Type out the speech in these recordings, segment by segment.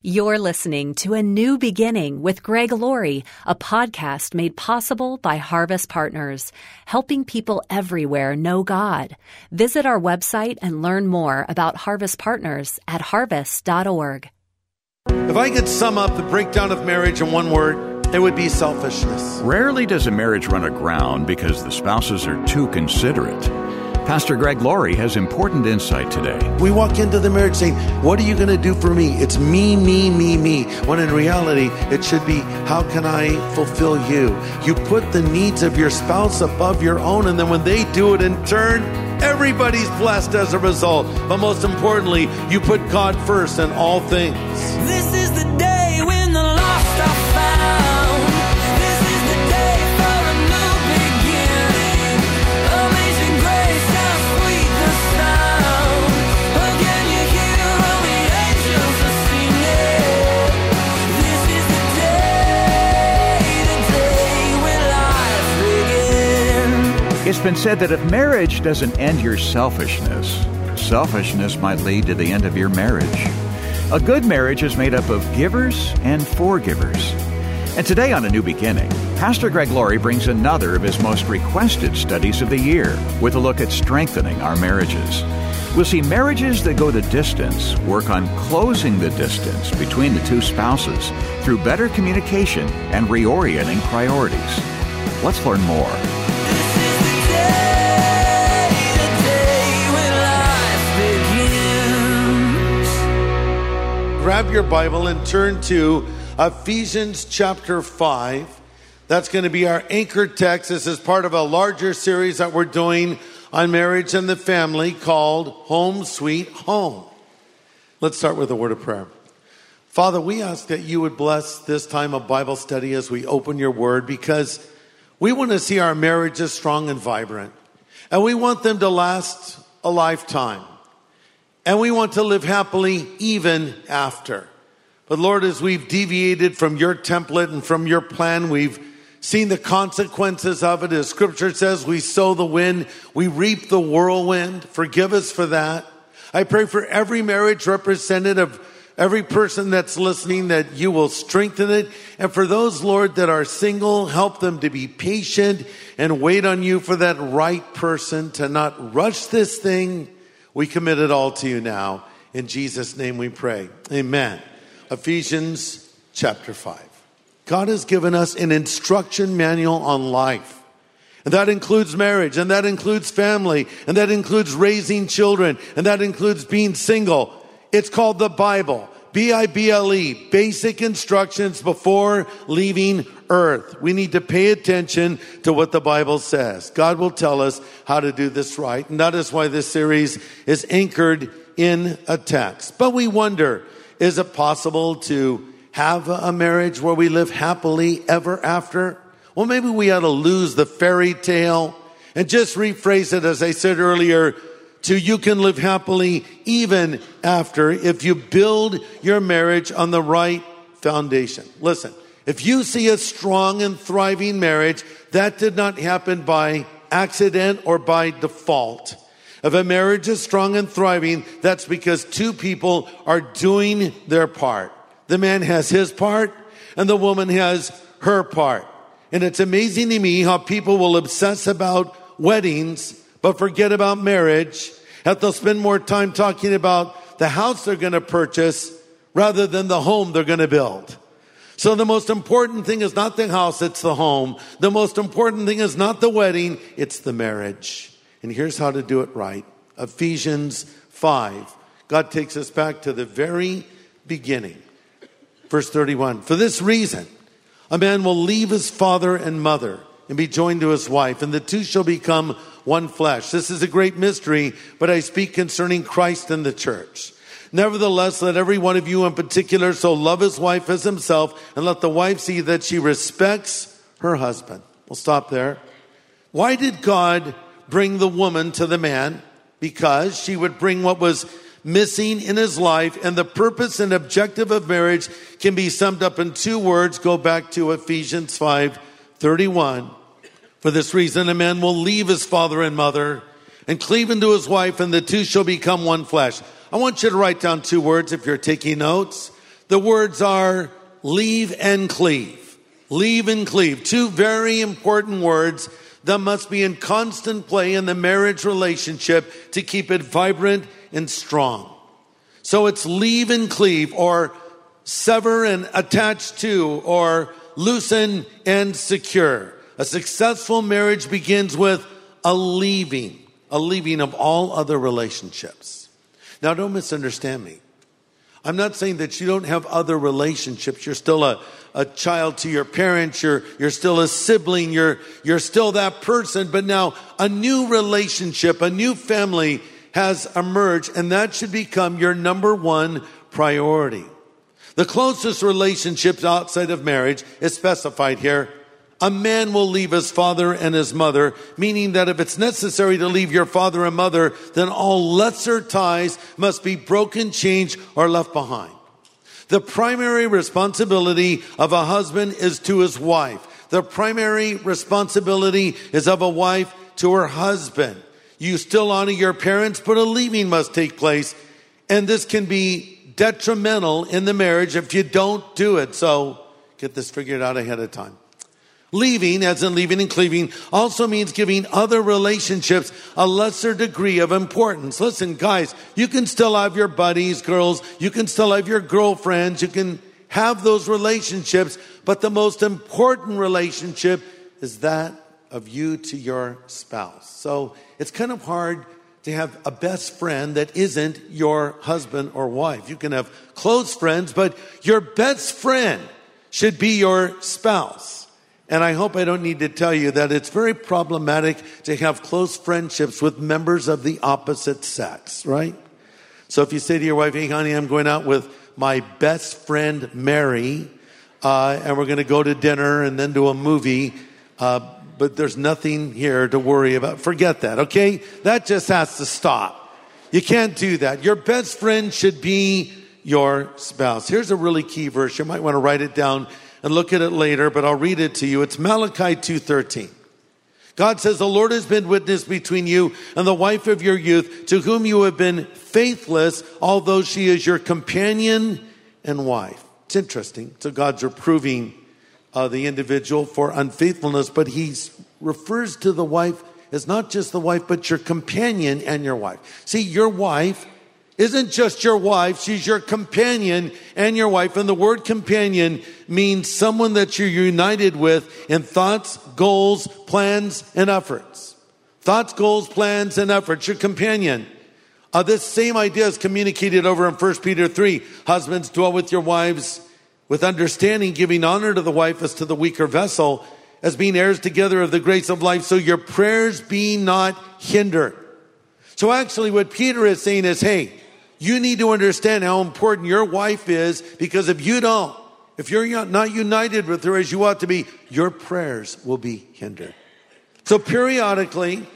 You're listening to A New Beginning with Greg Laurie, a podcast made possible by Harvest Partners, helping people everywhere know God. Visit our website and learn more about Harvest Partners at harvest.org. If I could sum up the breakdown of marriage in one word, it would be selfishness. Rarely does a marriage run aground because the spouses are too considerate. Pastor Greg Laurie has important insight today. We walk into the marriage saying, What are you going to do for me? It's me, me, me, me. When in reality, it should be, How can I fulfill you? You put the needs of your spouse above your own, and then when they do it in turn, everybody's blessed as a result. But most importantly, you put God first in all things. Been said that if marriage doesn't end your selfishness, selfishness might lead to the end of your marriage. A good marriage is made up of givers and forgivers. And today on A New Beginning, Pastor Greg Laurie brings another of his most requested studies of the year with a look at strengthening our marriages. We'll see marriages that go the distance work on closing the distance between the two spouses through better communication and reorienting priorities. Let's learn more. Grab your Bible and turn to Ephesians chapter 5. That's going to be our anchor text. This is part of a larger series that we're doing on marriage and the family called Home Sweet Home. Let's start with a word of prayer. Father, we ask that you would bless this time of Bible study as we open your word because we want to see our marriages strong and vibrant. And we want them to last a lifetime. And we want to live happily even after. But Lord, as we've deviated from your template and from your plan, we've seen the consequences of it. As scripture says, we sow the wind, we reap the whirlwind. Forgive us for that. I pray for every marriage representative, every person that's listening, that you will strengthen it. And for those, Lord, that are single, help them to be patient and wait on you for that right person to not rush this thing. We commit it all to you now. In Jesus' name we pray. Amen. Ephesians chapter 5. God has given us an instruction manual on life. And that includes marriage, and that includes family, and that includes raising children, and that includes being single. It's called the Bible. B I B L E, basic instructions before leaving earth. We need to pay attention to what the Bible says. God will tell us how to do this right. And that is why this series is anchored in a text. But we wonder, is it possible to have a marriage where we live happily ever after? Well, maybe we ought to lose the fairy tale and just rephrase it, as I said earlier, to you can live happily even after if you build your marriage on the right foundation. Listen, if you see a strong and thriving marriage, that did not happen by accident or by default. If a marriage is strong and thriving, that's because two people are doing their part. The man has his part and the woman has her part. And it's amazing to me how people will obsess about weddings, but forget about marriage. That they'll spend more time talking about the house they're going to purchase rather than the home they're going to build. So the most important thing is not the house, it's the home. The most important thing is not the wedding, it's the marriage. And here's how to do it right. Ephesians 5. God takes us back to the very beginning. Verse 31. For this reason, a man will leave his father and mother and be joined to his wife, and the two shall become one flesh. This is a great mystery, but I speak concerning Christ and the church. Nevertheless, let every one of you in particular so love his wife as himself, and let the wife see that she respects her husband. We'll stop there. Why did God bring the woman to the man? Because she would bring what was missing in his life, and the purpose and objective of marriage can be summed up in two words. Go back to Ephesians 5 31. For this reason, a man will leave his father and mother and cleave unto his wife, and the two shall become one flesh. I want you to write down two words if you're taking notes. The words are leave and cleave. Leave and cleave. Two very important words that must be in constant play in the marriage relationship to keep it vibrant and strong. So it's leave and cleave or sever and attach to or loosen and secure. A successful marriage begins with a leaving, a leaving of all other relationships. Now don't misunderstand me. I'm not saying that you don't have other relationships. You're still a, a child to your parents. You're, you're still a sibling. You're, you're still that person. But now a new relationship, a new family has emerged and that should become your number one priority. The closest relationships outside of marriage is specified here. A man will leave his father and his mother, meaning that if it's necessary to leave your father and mother, then all lesser ties must be broken, changed, or left behind. The primary responsibility of a husband is to his wife. The primary responsibility is of a wife to her husband. You still honor your parents, but a leaving must take place. And this can be detrimental in the marriage if you don't do it. So get this figured out ahead of time. Leaving, as in leaving and cleaving, also means giving other relationships a lesser degree of importance. Listen, guys, you can still have your buddies, girls, you can still have your girlfriends, you can have those relationships, but the most important relationship is that of you to your spouse. So it's kind of hard to have a best friend that isn't your husband or wife. You can have close friends, but your best friend should be your spouse. And I hope I don't need to tell you that it's very problematic to have close friendships with members of the opposite sex, right? So if you say to your wife, hey, honey, I'm going out with my best friend, Mary, uh, and we're going to go to dinner and then to a movie, uh, but there's nothing here to worry about. Forget that, okay? That just has to stop. You can't do that. Your best friend should be your spouse. Here's a really key verse. You might want to write it down and look at it later, but I'll read it to you. It's Malachi 2:13. God says, The Lord has been witness between you and the wife of your youth, to whom you have been faithless, although she is your companion and wife. It's interesting. So God's reproving uh, the individual for unfaithfulness, but he refers to the wife as not just the wife, but your companion and your wife. See, your wife isn't just your wife, she's your companion and your wife. And the word companion means someone that you're united with in thoughts, goals, plans, and efforts. Thoughts, goals, plans, and efforts. Your companion. Uh, this same idea is communicated over in 1 Peter 3. Husbands, dwell with your wives with understanding, giving honor to the wife as to the weaker vessel, as being heirs together of the grace of life, so your prayers be not hindered. So actually what Peter is saying is, hey, you need to understand how important your wife is because if you don't, if you're not united with her as you ought to be, your prayers will be hindered. So periodically,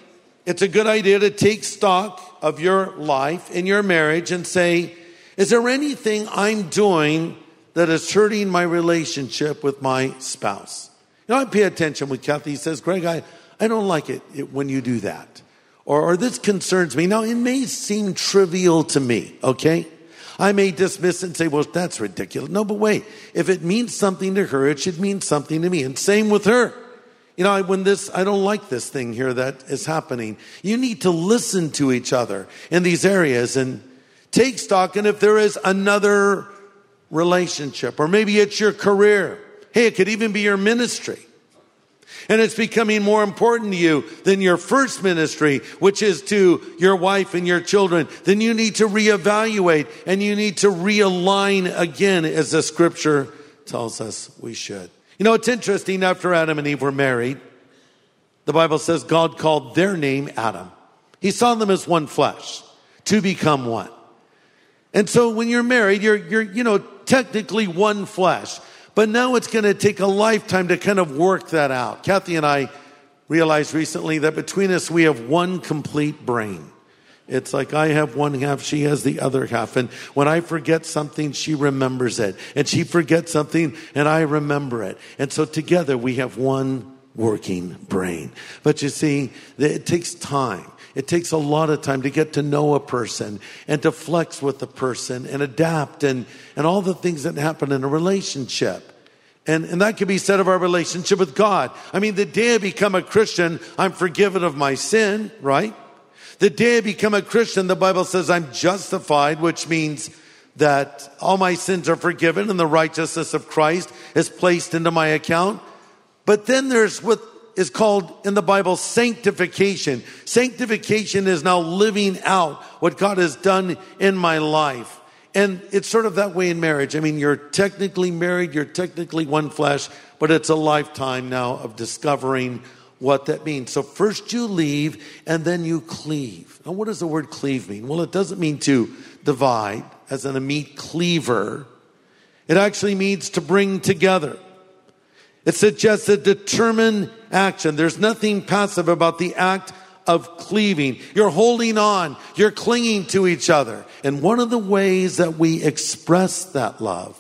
it's a good idea to take stock of your life and your marriage and say, is there anything I'm doing that is hurting my relationship with my spouse? You know, I pay attention when Kathy He says, Greg, I, I don't like it when you do that or, or this concerns me. Now, it may seem trivial to me, okay? I may dismiss it and say, well, that's ridiculous. No, but wait. If it means something to her, it should mean something to me. And same with her. You know, when this, I don't like this thing here that is happening. You need to listen to each other in these areas and take stock. And if there is another relationship, or maybe it's your career, hey, it could even be your ministry and it's becoming more important to you than your first ministry, which is to your wife and your children, then you need to reevaluate and you need to realign again as the scripture tells us we should. You know, it's interesting after Adam and Eve were married, the Bible says God called their name Adam. He saw them as one flesh to become one. And so when you're married, you're, you're, you know, technically one flesh. But now it's going to take a lifetime to kind of work that out. Kathy and I realized recently that between us, we have one complete brain. It's like I have one half, she has the other half. And when I forget something, she remembers it. And she forgets something, and I remember it. And so together we have one working brain. But you see, it takes time. It takes a lot of time to get to know a person and to flex with the person and adapt and, and all the things that happen in a relationship. And, and that can be said of our relationship with God. I mean, the day I become a Christian, I'm forgiven of my sin, right? The day I become a Christian, the Bible says I'm justified, which means that all my sins are forgiven and the righteousness of Christ is placed into my account. But then there's what is called in the Bible sanctification. Sanctification is now living out what God has done in my life. And it's sort of that way in marriage. I mean, you're technically married, you're technically one flesh, but it's a lifetime now of discovering what that means. So first you leave and then you cleave. Now, what does the word cleave mean? Well, it doesn't mean to divide as in a meat cleaver. It actually means to bring together. It suggests a determined action. There's nothing passive about the act of cleaving. You're holding on. You're clinging to each other. And one of the ways that we express that love,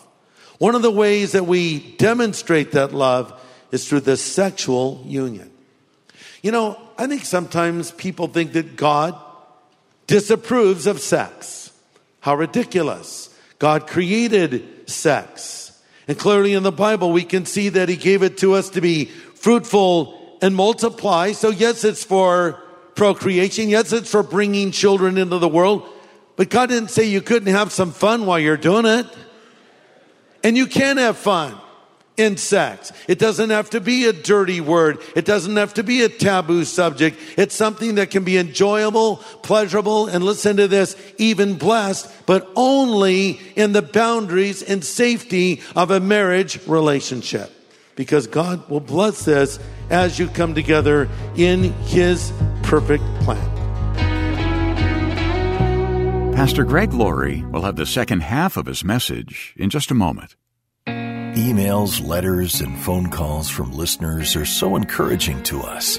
one of the ways that we demonstrate that love is through the sexual union. You know, I think sometimes people think that God disapproves of sex. How ridiculous. God created sex. And clearly in the Bible, we can see that he gave it to us to be fruitful and multiply. So yes, it's for procreation. Yes, it's for bringing children into the world. But God didn't say you couldn't have some fun while you're doing it. And you can have fun in sex. It doesn't have to be a dirty word. It doesn't have to be a taboo subject. It's something that can be enjoyable, pleasurable, and listen to this, even blessed, but only in the boundaries and safety of a marriage relationship. Because God will bless this as you come together in His perfect plan. Pastor Greg Laurie will have the second half of his message in just a moment. Emails, letters, and phone calls from listeners are so encouraging to us,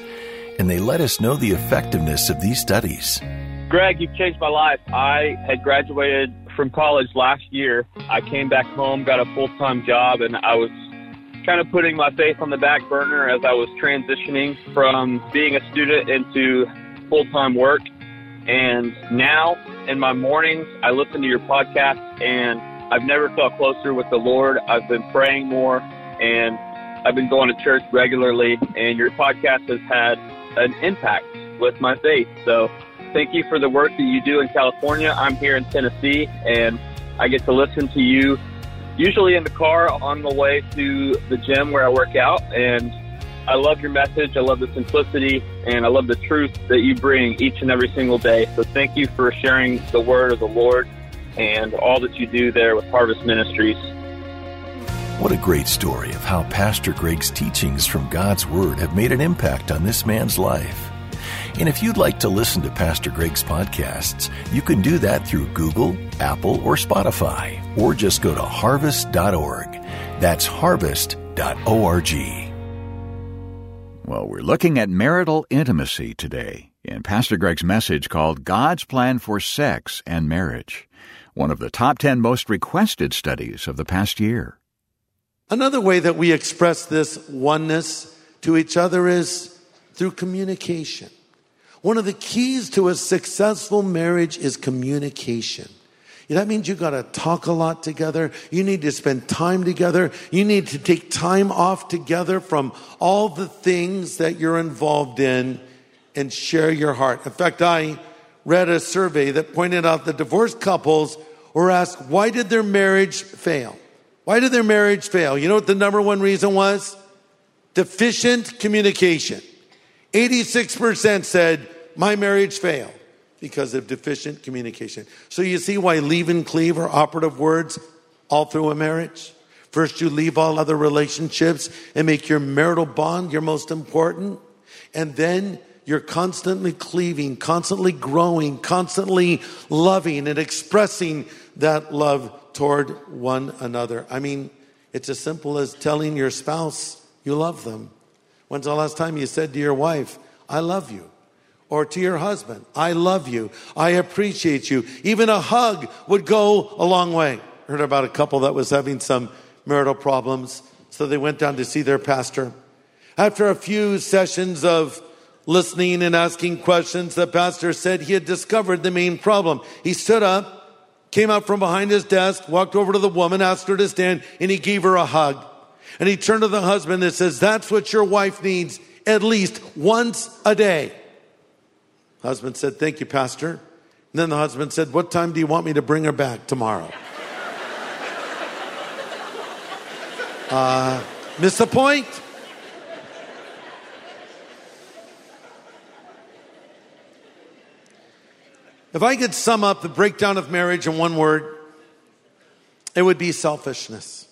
and they let us know the effectiveness of these studies. Greg, you've changed my life. I had graduated from college last year. I came back home, got a full time job, and I was kind of putting my faith on the back burner as I was transitioning from being a student into full time work. And now in my mornings, I listen to your podcast and I've never felt closer with the Lord. I've been praying more and I've been going to church regularly and your podcast has had an impact with my faith. So thank you for the work that you do in California. I'm here in Tennessee and I get to listen to you usually in the car on the way to the gym where I work out and I love your message. I love the simplicity and I love the truth that you bring each and every single day. So thank you for sharing the word of the Lord and all that you do there with Harvest Ministries. What a great story of how Pastor Greg's teachings from God's Word have made an impact on this man's life. And if you'd like to listen to Pastor Greg's podcasts, you can do that through Google, Apple, or Spotify, or just go to harvest.org. That's harvest.org. Well, we're looking at marital intimacy today in Pastor Greg's message called God's Plan for Sex and Marriage, one of the top 10 most requested studies of the past year. Another way that we express this oneness to each other is through communication. One of the keys to a successful marriage is communication. That means you got to talk a lot together. You need to spend time together. You need to take time off together from all the things that you're involved in and share your heart. In fact, I read a survey that pointed out that divorced couples were asked, why did their marriage fail? Why did their marriage fail? You know what the number one reason was? Deficient communication. 86% said, my marriage failed because of deficient communication. So you see why leave and cleave are operative words all through a marriage? First, you leave all other relationships and make your marital bond your most important. And then you're constantly cleaving, constantly growing, constantly loving and expressing that love toward one another. I mean, it's as simple as telling your spouse you love them. When's the last time you said to your wife, I love you? Or to your husband, I love you. I appreciate you. Even a hug would go a long way. Heard about a couple that was having some marital problems. So they went down to see their pastor. After a few sessions of listening and asking questions, the pastor said he had discovered the main problem. He stood up, came out from behind his desk, walked over to the woman, asked her to stand, and he gave her a hug. And he turned to the husband and says, That's what your wife needs at least once a day. Husband said, Thank you, Pastor. And then the husband said, What time do you want me to bring her back tomorrow? uh, miss the point? If I could sum up the breakdown of marriage in one word, it would be selfishness.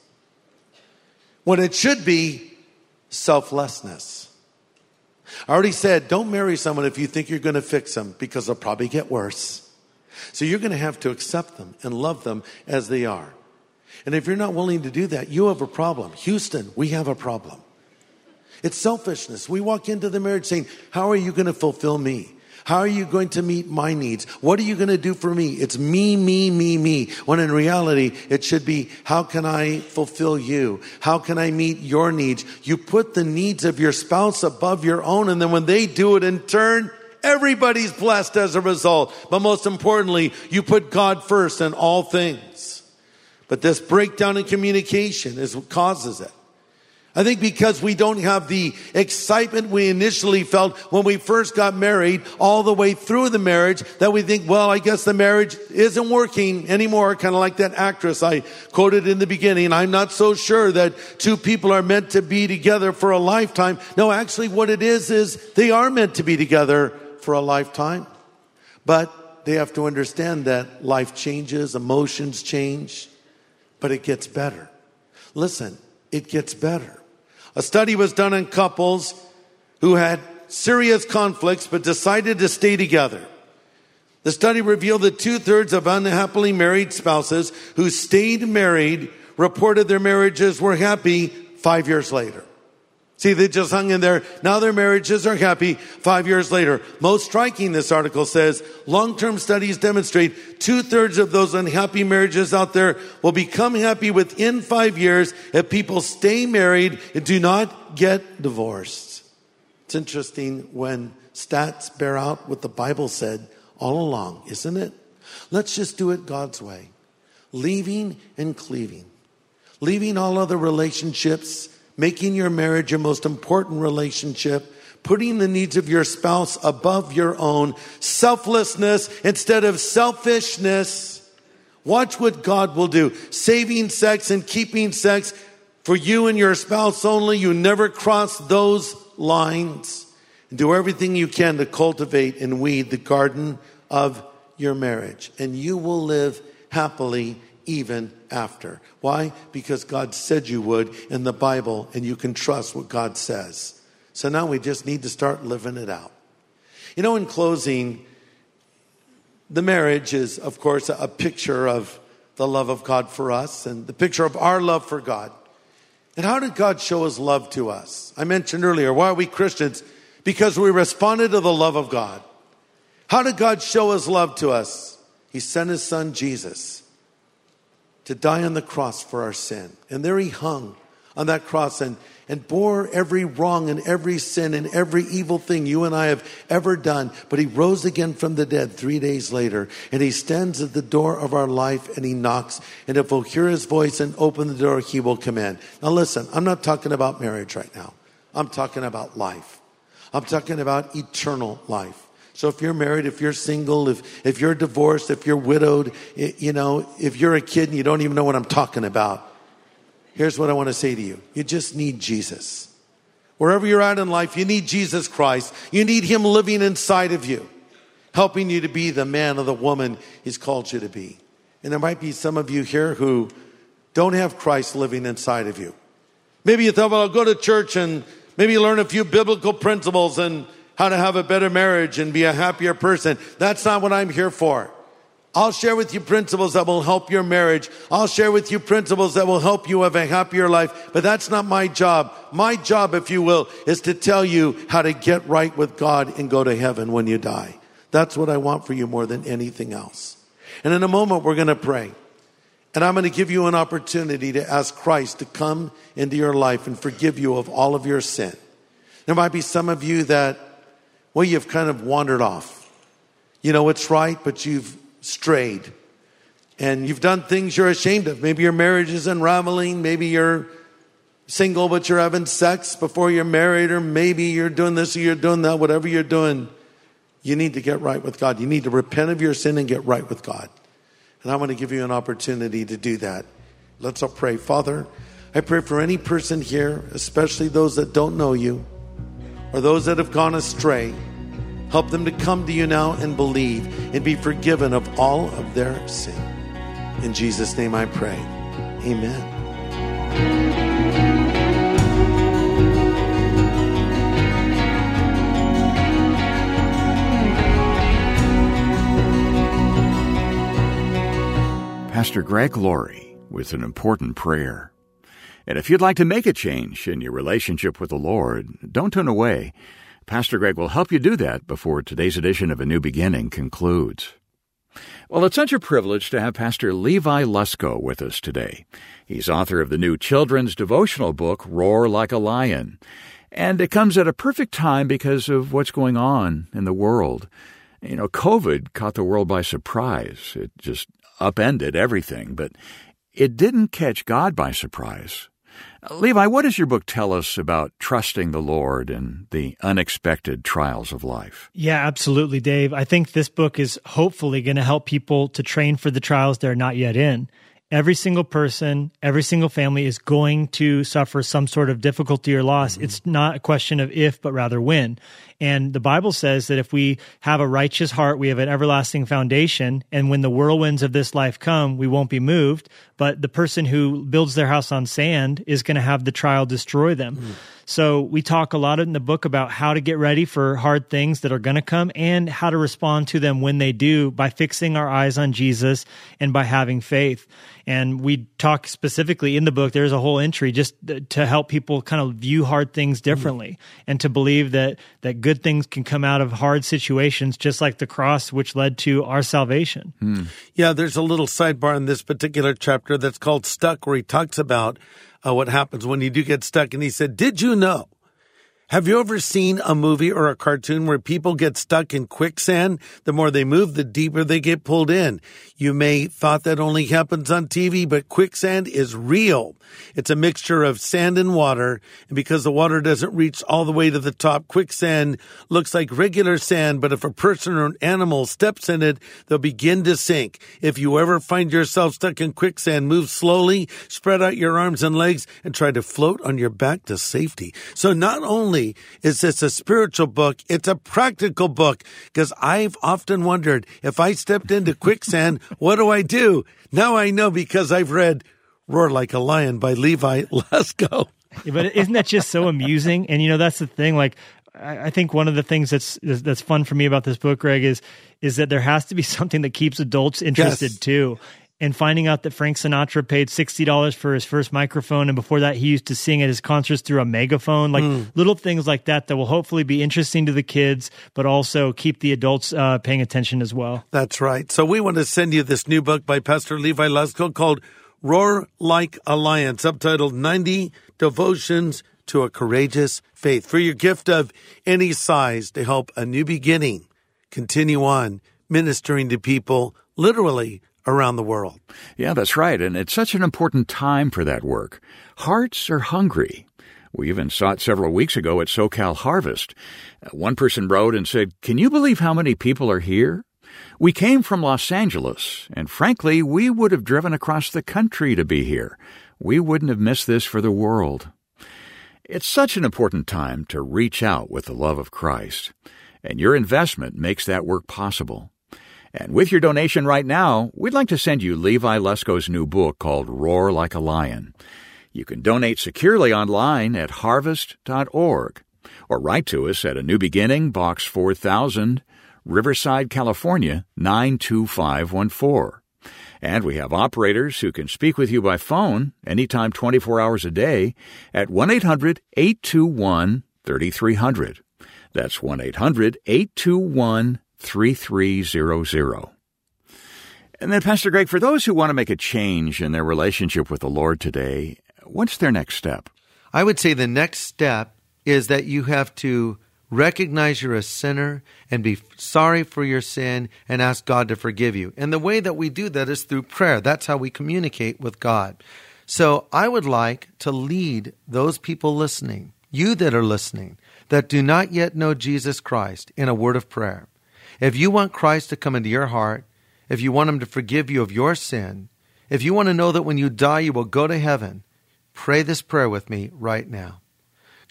When it should be selflessness. I already said, don't marry someone if you think you're going to fix them because they'll probably get worse. So you're going to have to accept them and love them as they are. And if you're not willing to do that, you have a problem. Houston, we have a problem. It's selfishness. We walk into the marriage saying, How are you going to fulfill me? How are you going to meet my needs? What are you going to do for me? It's me, me, me, me. When in reality, it should be, how can I fulfill you? How can I meet your needs? You put the needs of your spouse above your own. And then when they do it in turn, everybody's blessed as a result. But most importantly, you put God first in all things. But this breakdown in communication is what causes it. I think because we don't have the excitement we initially felt when we first got married all the way through the marriage that we think, well, I guess the marriage isn't working anymore. Kind of like that actress I quoted in the beginning. I'm not so sure that two people are meant to be together for a lifetime. No, actually what it is, is they are meant to be together for a lifetime. But they have to understand that life changes, emotions change, but it gets better. Listen, it gets better. A study was done on couples who had serious conflicts but decided to stay together. The study revealed that two thirds of unhappily married spouses who stayed married reported their marriages were happy five years later. See, they just hung in there. Now their marriages are happy five years later. Most striking, this article says, long-term studies demonstrate two thirds of those unhappy marriages out there will become happy within five years if people stay married and do not get divorced. It's interesting when stats bear out what the Bible said all along, isn't it? Let's just do it God's way. Leaving and cleaving. Leaving all other relationships making your marriage your most important relationship, putting the needs of your spouse above your own, selflessness instead of selfishness. Watch what God will do. Saving sex and keeping sex for you and your spouse only. You never cross those lines. Do everything you can to cultivate and weed the garden of your marriage. And you will live happily even after. Why? Because God said you would in the Bible, and you can trust what God says. So now we just need to start living it out. You know, in closing, the marriage is, of course, a picture of the love of God for us and the picture of our love for God. And how did God show his love to us? I mentioned earlier, why are we Christians? Because we responded to the love of God. How did God show his love to us? He sent his son Jesus to die on the cross for our sin. And there he hung on that cross and, and bore every wrong and every sin and every evil thing you and I have ever done. But he rose again from the dead three days later and he stands at the door of our life and he knocks. And if we'll hear his voice and open the door, he will come in. Now listen, I'm not talking about marriage right now. I'm talking about life. I'm talking about eternal life. So if you're married, if you're single, if, if you're divorced, if you're widowed, you know, if you're a kid and you don't even know what I'm talking about, here's what I want to say to you. You just need Jesus. Wherever you're at in life, you need Jesus Christ. You need Him living inside of you, helping you to be the man or the woman He's called you to be. And there might be some of you here who don't have Christ living inside of you. Maybe you thought, well, I'll go to church and maybe learn a few biblical principles and how to have a better marriage and be a happier person. That's not what I'm here for. I'll share with you principles that will help your marriage. I'll share with you principles that will help you have a happier life. But that's not my job. My job, if you will, is to tell you how to get right with God and go to heaven when you die. That's what I want for you more than anything else. And in a moment, we're going to pray. And I'm going to give you an opportunity to ask Christ to come into your life and forgive you of all of your sin. There might be some of you that Well, you've kind of wandered off. You know it's right, but you've strayed. And you've done things you're ashamed of. Maybe your marriage is unraveling. Maybe you're single, but you're having sex before you're married, or maybe you're doing this or you're doing that, whatever you're doing. You need to get right with God. You need to repent of your sin and get right with God. And I want to give you an opportunity to do that. Let's all pray. Father, I pray for any person here, especially those that don't know you or those that have gone astray. Help them to come to you now and believe and be forgiven of all of their sin. In Jesus' name I pray. Amen. Pastor Greg Laurie with an important prayer. And if you'd like to make a change in your relationship with the Lord, don't turn away. Pastor Greg will help you do that before today's edition of A New Beginning concludes. Well, it's such a privilege to have Pastor Levi Lusko with us today. He's author of the new children's devotional book, Roar Like a Lion. And it comes at a perfect time because of what's going on in the world. You know, COVID caught the world by surprise. It just upended everything, but it didn't catch God by surprise. Levi, what does your book tell us about trusting the Lord and the unexpected trials of life? Yeah, absolutely, Dave. I think this book is hopefully going to help people to train for the trials they're not yet in. Every single person, every single family is going to suffer some sort of difficulty or loss. Mm-hmm. It's not a question of if, but rather when. And the Bible says that if we have a righteous heart, we have an everlasting foundation. And when the whirlwinds of this life come, we won't be moved. But the person who builds their house on sand is going to have the trial destroy them. Mm. So we talk a lot in the book about how to get ready for hard things that are going to come and how to respond to them when they do by fixing our eyes on Jesus and by having faith. And we talk specifically in the book, there's a whole entry just to help people kind of view hard things differently and to believe that, that good things can come out of hard situations, just like the cross, which led to our salvation. Yeah, there's a little sidebar in this particular chapter that's called Stuck, where he talks about uh, what happens when you do get stuck. And he said, Did you know? Have you ever seen a movie or a cartoon where people get stuck in quicksand? The more they move, the deeper they get pulled in. You may thought that only happens on TV, but quicksand is real. It's a mixture of sand and water. And because the water doesn't reach all the way to the top, quicksand looks like regular sand. But if a person or an animal steps in it, they'll begin to sink. If you ever find yourself stuck in quicksand, move slowly, spread out your arms and legs, and try to float on your back to safety. So not only is this a spiritual book, it's a practical book because I've often wondered if I stepped into quicksand, what do I do? Now I know because I've read Roar Like a Lion by Levi. Yeah, but isn't that just so amusing? And you know, that's the thing. Like, I I think one of the things that's that's fun for me about this book, Greg, is is that there has to be something that keeps adults interested Yes. too. And finding out that Frank Sinatra paid sixty dollars for his first microphone, and before that he used to sing at his concerts through a megaphone, like little things like that that will hopefully be interesting to the kids, but also keep the adults uh, paying attention as well. That's right. So we want to send you this new book by Pastor Levi Lusko called Roar Like a Lion, subtitled 90 Devotions to a Courageous Faith for your gift of any size to help a new beginning continue on ministering to people literally around the world. Yeah, that's right. And it's such an important time for that work. Hearts are hungry. We even saw it several weeks ago at SoCal Harvest. Uh, One person wrote and said, Can you believe how many people are here? We came from Los Angeles, and frankly, we would have driven across the country to be here. We wouldn't have missed this for the world. It's such an important time to reach out with the love of Christ, and your investment makes that work possible. And with your donation right now, we'd like to send you Levi Lusko's new book called Roar Like a Lion. You can donate securely online at harvest.org or write to us at A New Beginning, Box 4000, Riverside, California 92514. And we have operators who can speak with you by phone anytime 24 hours a day at 1 800 821 3300. That's 1 800 821 3300. And then, Pastor Greg, for those who want to make a change in their relationship with the Lord today, what's their next step? I would say the next step is that you have to recognize you're a sinner and be sorry for your sin and ask God to forgive you. And the way that we do that is through prayer. That's how we communicate with God. So I would like to lead those people listening, you that are listening, that do not yet know Jesus Christ in a word of prayer. If you want Christ to come into your heart, if you want Him to forgive you of your sin, if you want to know that when you die you will go to heaven, pray this prayer with me right now.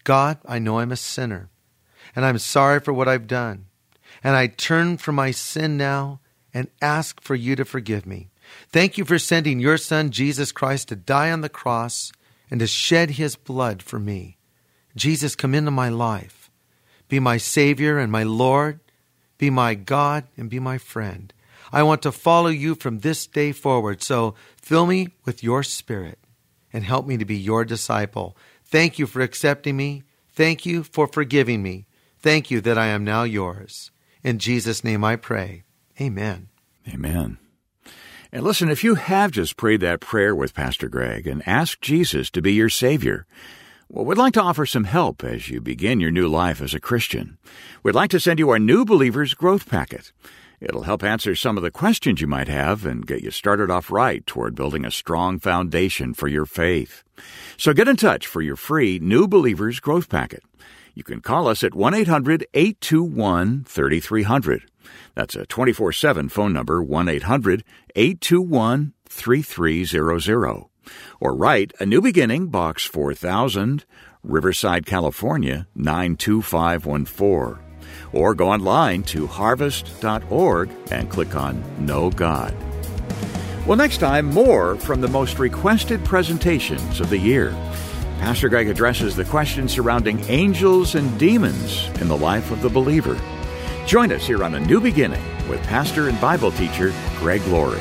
God, I know I'm a sinner and I'm sorry for what I've done. And I turn from my sin now and ask for you to forgive me. Thank you for sending your Son, Jesus Christ, to die on the cross and to shed his blood for me. Jesus, come into my life. Be my Savior and my Lord. Be my God and be my friend. I want to follow you from this day forward. So fill me with your Spirit and help me to be your disciple. Thank you for accepting me. Thank you for forgiving me. Thank you that I am now yours. In Jesus' name I pray. Amen. Amen. And listen, if you have just prayed that prayer with Pastor Greg and asked Jesus to be your Savior, well, we'd like to offer some help as you begin your new life as a Christian. We'd like to send you our New Believers Growth Packet. It'll help answer some of the questions you might have and get you started off right toward building a strong foundation for your faith. So get in touch for your free New Believers Growth Packet. You can call us at 1 800 821 3300. That's a 24 7 phone number, 1 800 821 3300. Or write A New Beginning, Box 4000, Riverside, California 92514. Or go online to harvest.org and click on Know God. Well, next time, more from the most requested presentations of the year. Pastor Greg addresses the questions surrounding angels and demons in the life of the believer. Join us here on A New Beginning with pastor and Bible teacher Greg Laurie.